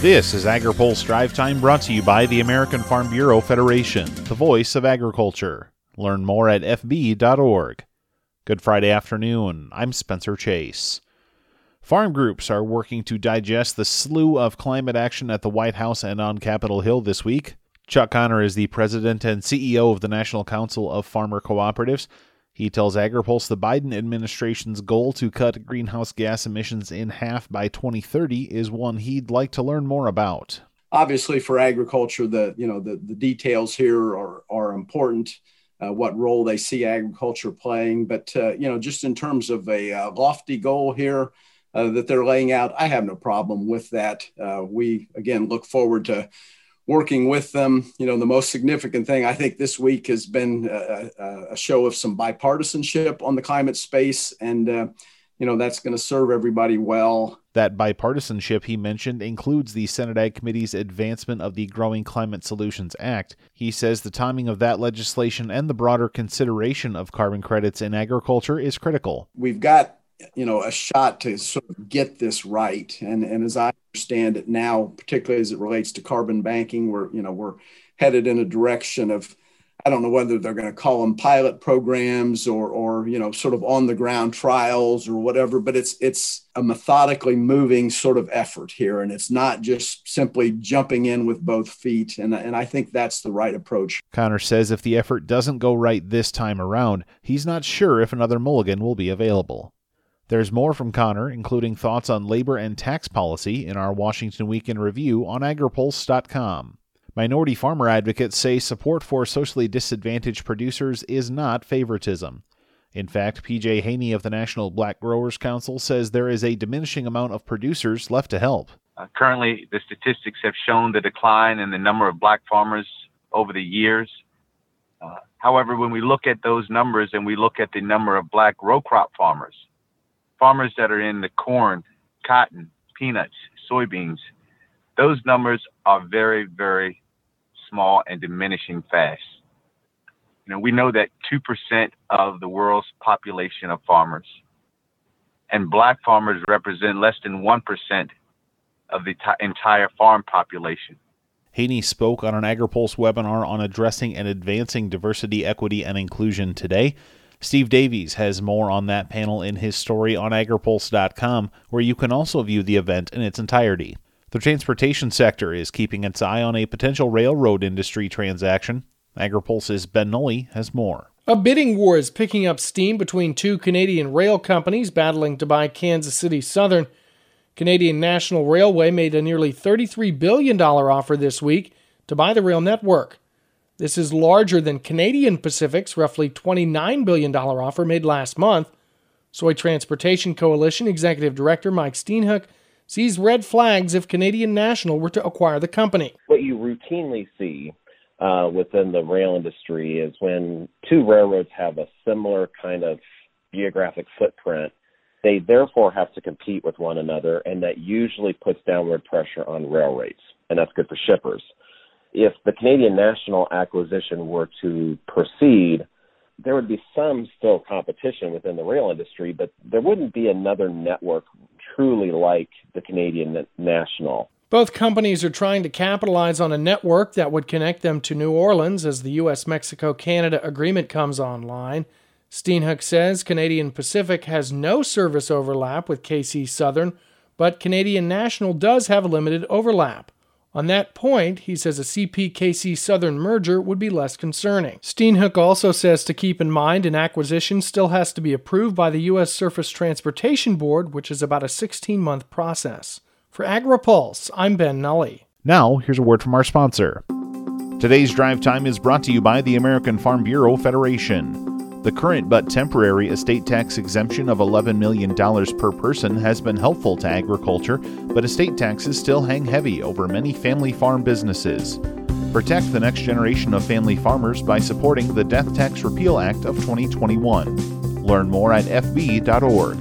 This is AgriPulse Drive Time brought to you by the American Farm Bureau Federation, the voice of agriculture. Learn more at fb.org. Good Friday afternoon. I'm Spencer Chase. Farm groups are working to digest the slew of climate action at the White House and on Capitol Hill this week. Chuck Conner is the president and CEO of the National Council of Farmer Cooperatives. He tells AgriPulse the Biden administration's goal to cut greenhouse gas emissions in half by 2030 is one he'd like to learn more about. Obviously, for agriculture, the you know the, the details here are are important. Uh, what role they see agriculture playing, but uh, you know, just in terms of a uh, lofty goal here uh, that they're laying out, I have no problem with that. Uh, we again look forward to working with them. You know, the most significant thing I think this week has been a, a show of some bipartisanship on the climate space, and uh, you know that's going to serve everybody well. That bipartisanship he mentioned includes the Senate Ag Committee's advancement of the Growing Climate Solutions Act. He says the timing of that legislation and the broader consideration of carbon credits in agriculture is critical. We've got you know a shot to sort of get this right and and as i understand it now particularly as it relates to carbon banking we're you know we're headed in a direction of i don't know whether they're going to call them pilot programs or or you know sort of on the ground trials or whatever but it's it's a methodically moving sort of effort here and it's not just simply jumping in with both feet and and i think that's the right approach. Conner says if the effort doesn't go right this time around he's not sure if another mulligan will be available there's more from Conner, including thoughts on labor and tax policy, in our Washington Week in Review on agripulse.com. Minority farmer advocates say support for socially disadvantaged producers is not favoritism. In fact, PJ Haney of the National Black Growers Council says there is a diminishing amount of producers left to help. Uh, currently, the statistics have shown the decline in the number of black farmers over the years. Uh, however, when we look at those numbers and we look at the number of black row crop farmers, farmers that are in the corn, cotton, peanuts, soybeans, those numbers are very, very small and diminishing fast. You know, we know that 2% of the world's population of farmers, and black farmers represent less than 1% of the t- entire farm population. Haney spoke on an AgriPulse webinar on addressing and advancing diversity, equity, and inclusion today. Steve Davies has more on that panel in his story on agripulse.com, where you can also view the event in its entirety. The transportation sector is keeping its eye on a potential railroad industry transaction. AgriPulse's Ben Nuelle has more. A bidding war is picking up steam between two Canadian rail companies battling to buy Kansas City Southern. Canadian National Railway made a nearly $33 billion offer this week to buy the rail network. This is larger than Canadian Pacific's roughly $29 billion offer made last month. Soy Transportation Coalition Executive Director Mike Steenhoek sees red flags if Canadian National were to acquire the company. What you routinely see uh, within the rail industry is when two railroads have a similar kind of geographic footprint, they therefore have to compete with one another, and that usually puts downward pressure on rail rates, and that's good for shippers if the Canadian National acquisition were to proceed, there would be some still competition within the rail industry, but there wouldn't be another network truly like the Canadian National. Both companies are trying to capitalize on a network that would connect them to New Orleans as the U.S. Mexico Canada agreement comes online. Steenhoek says Canadian Pacific has no service overlap with KC Southern, but Canadian National does have a limited overlap. On that point, he says a CPKC Southern merger would be less concerning. Steenhoek also says to keep in mind an acquisition still has to be approved by the U.S. Surface Transportation Board, which is about a 16 month process. For AgriPulse, I'm Ben Nuelle. Now, here's a word from our sponsor. Today's drive time is brought to you by the American Farm Bureau Federation. The current but temporary estate tax exemption of $11 million per person has been helpful to agriculture, but estate taxes still hang heavy over many family farm businesses. Protect the next generation of family farmers by supporting the Death Tax Repeal Act of 2021. Learn more at fb.org.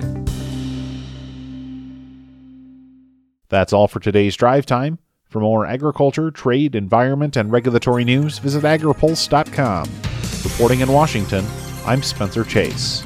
That's all for today's drive time. For more agriculture, trade, environment, and regulatory news, visit agripulse.com. Reporting in Washington, I'm Spencer Chase.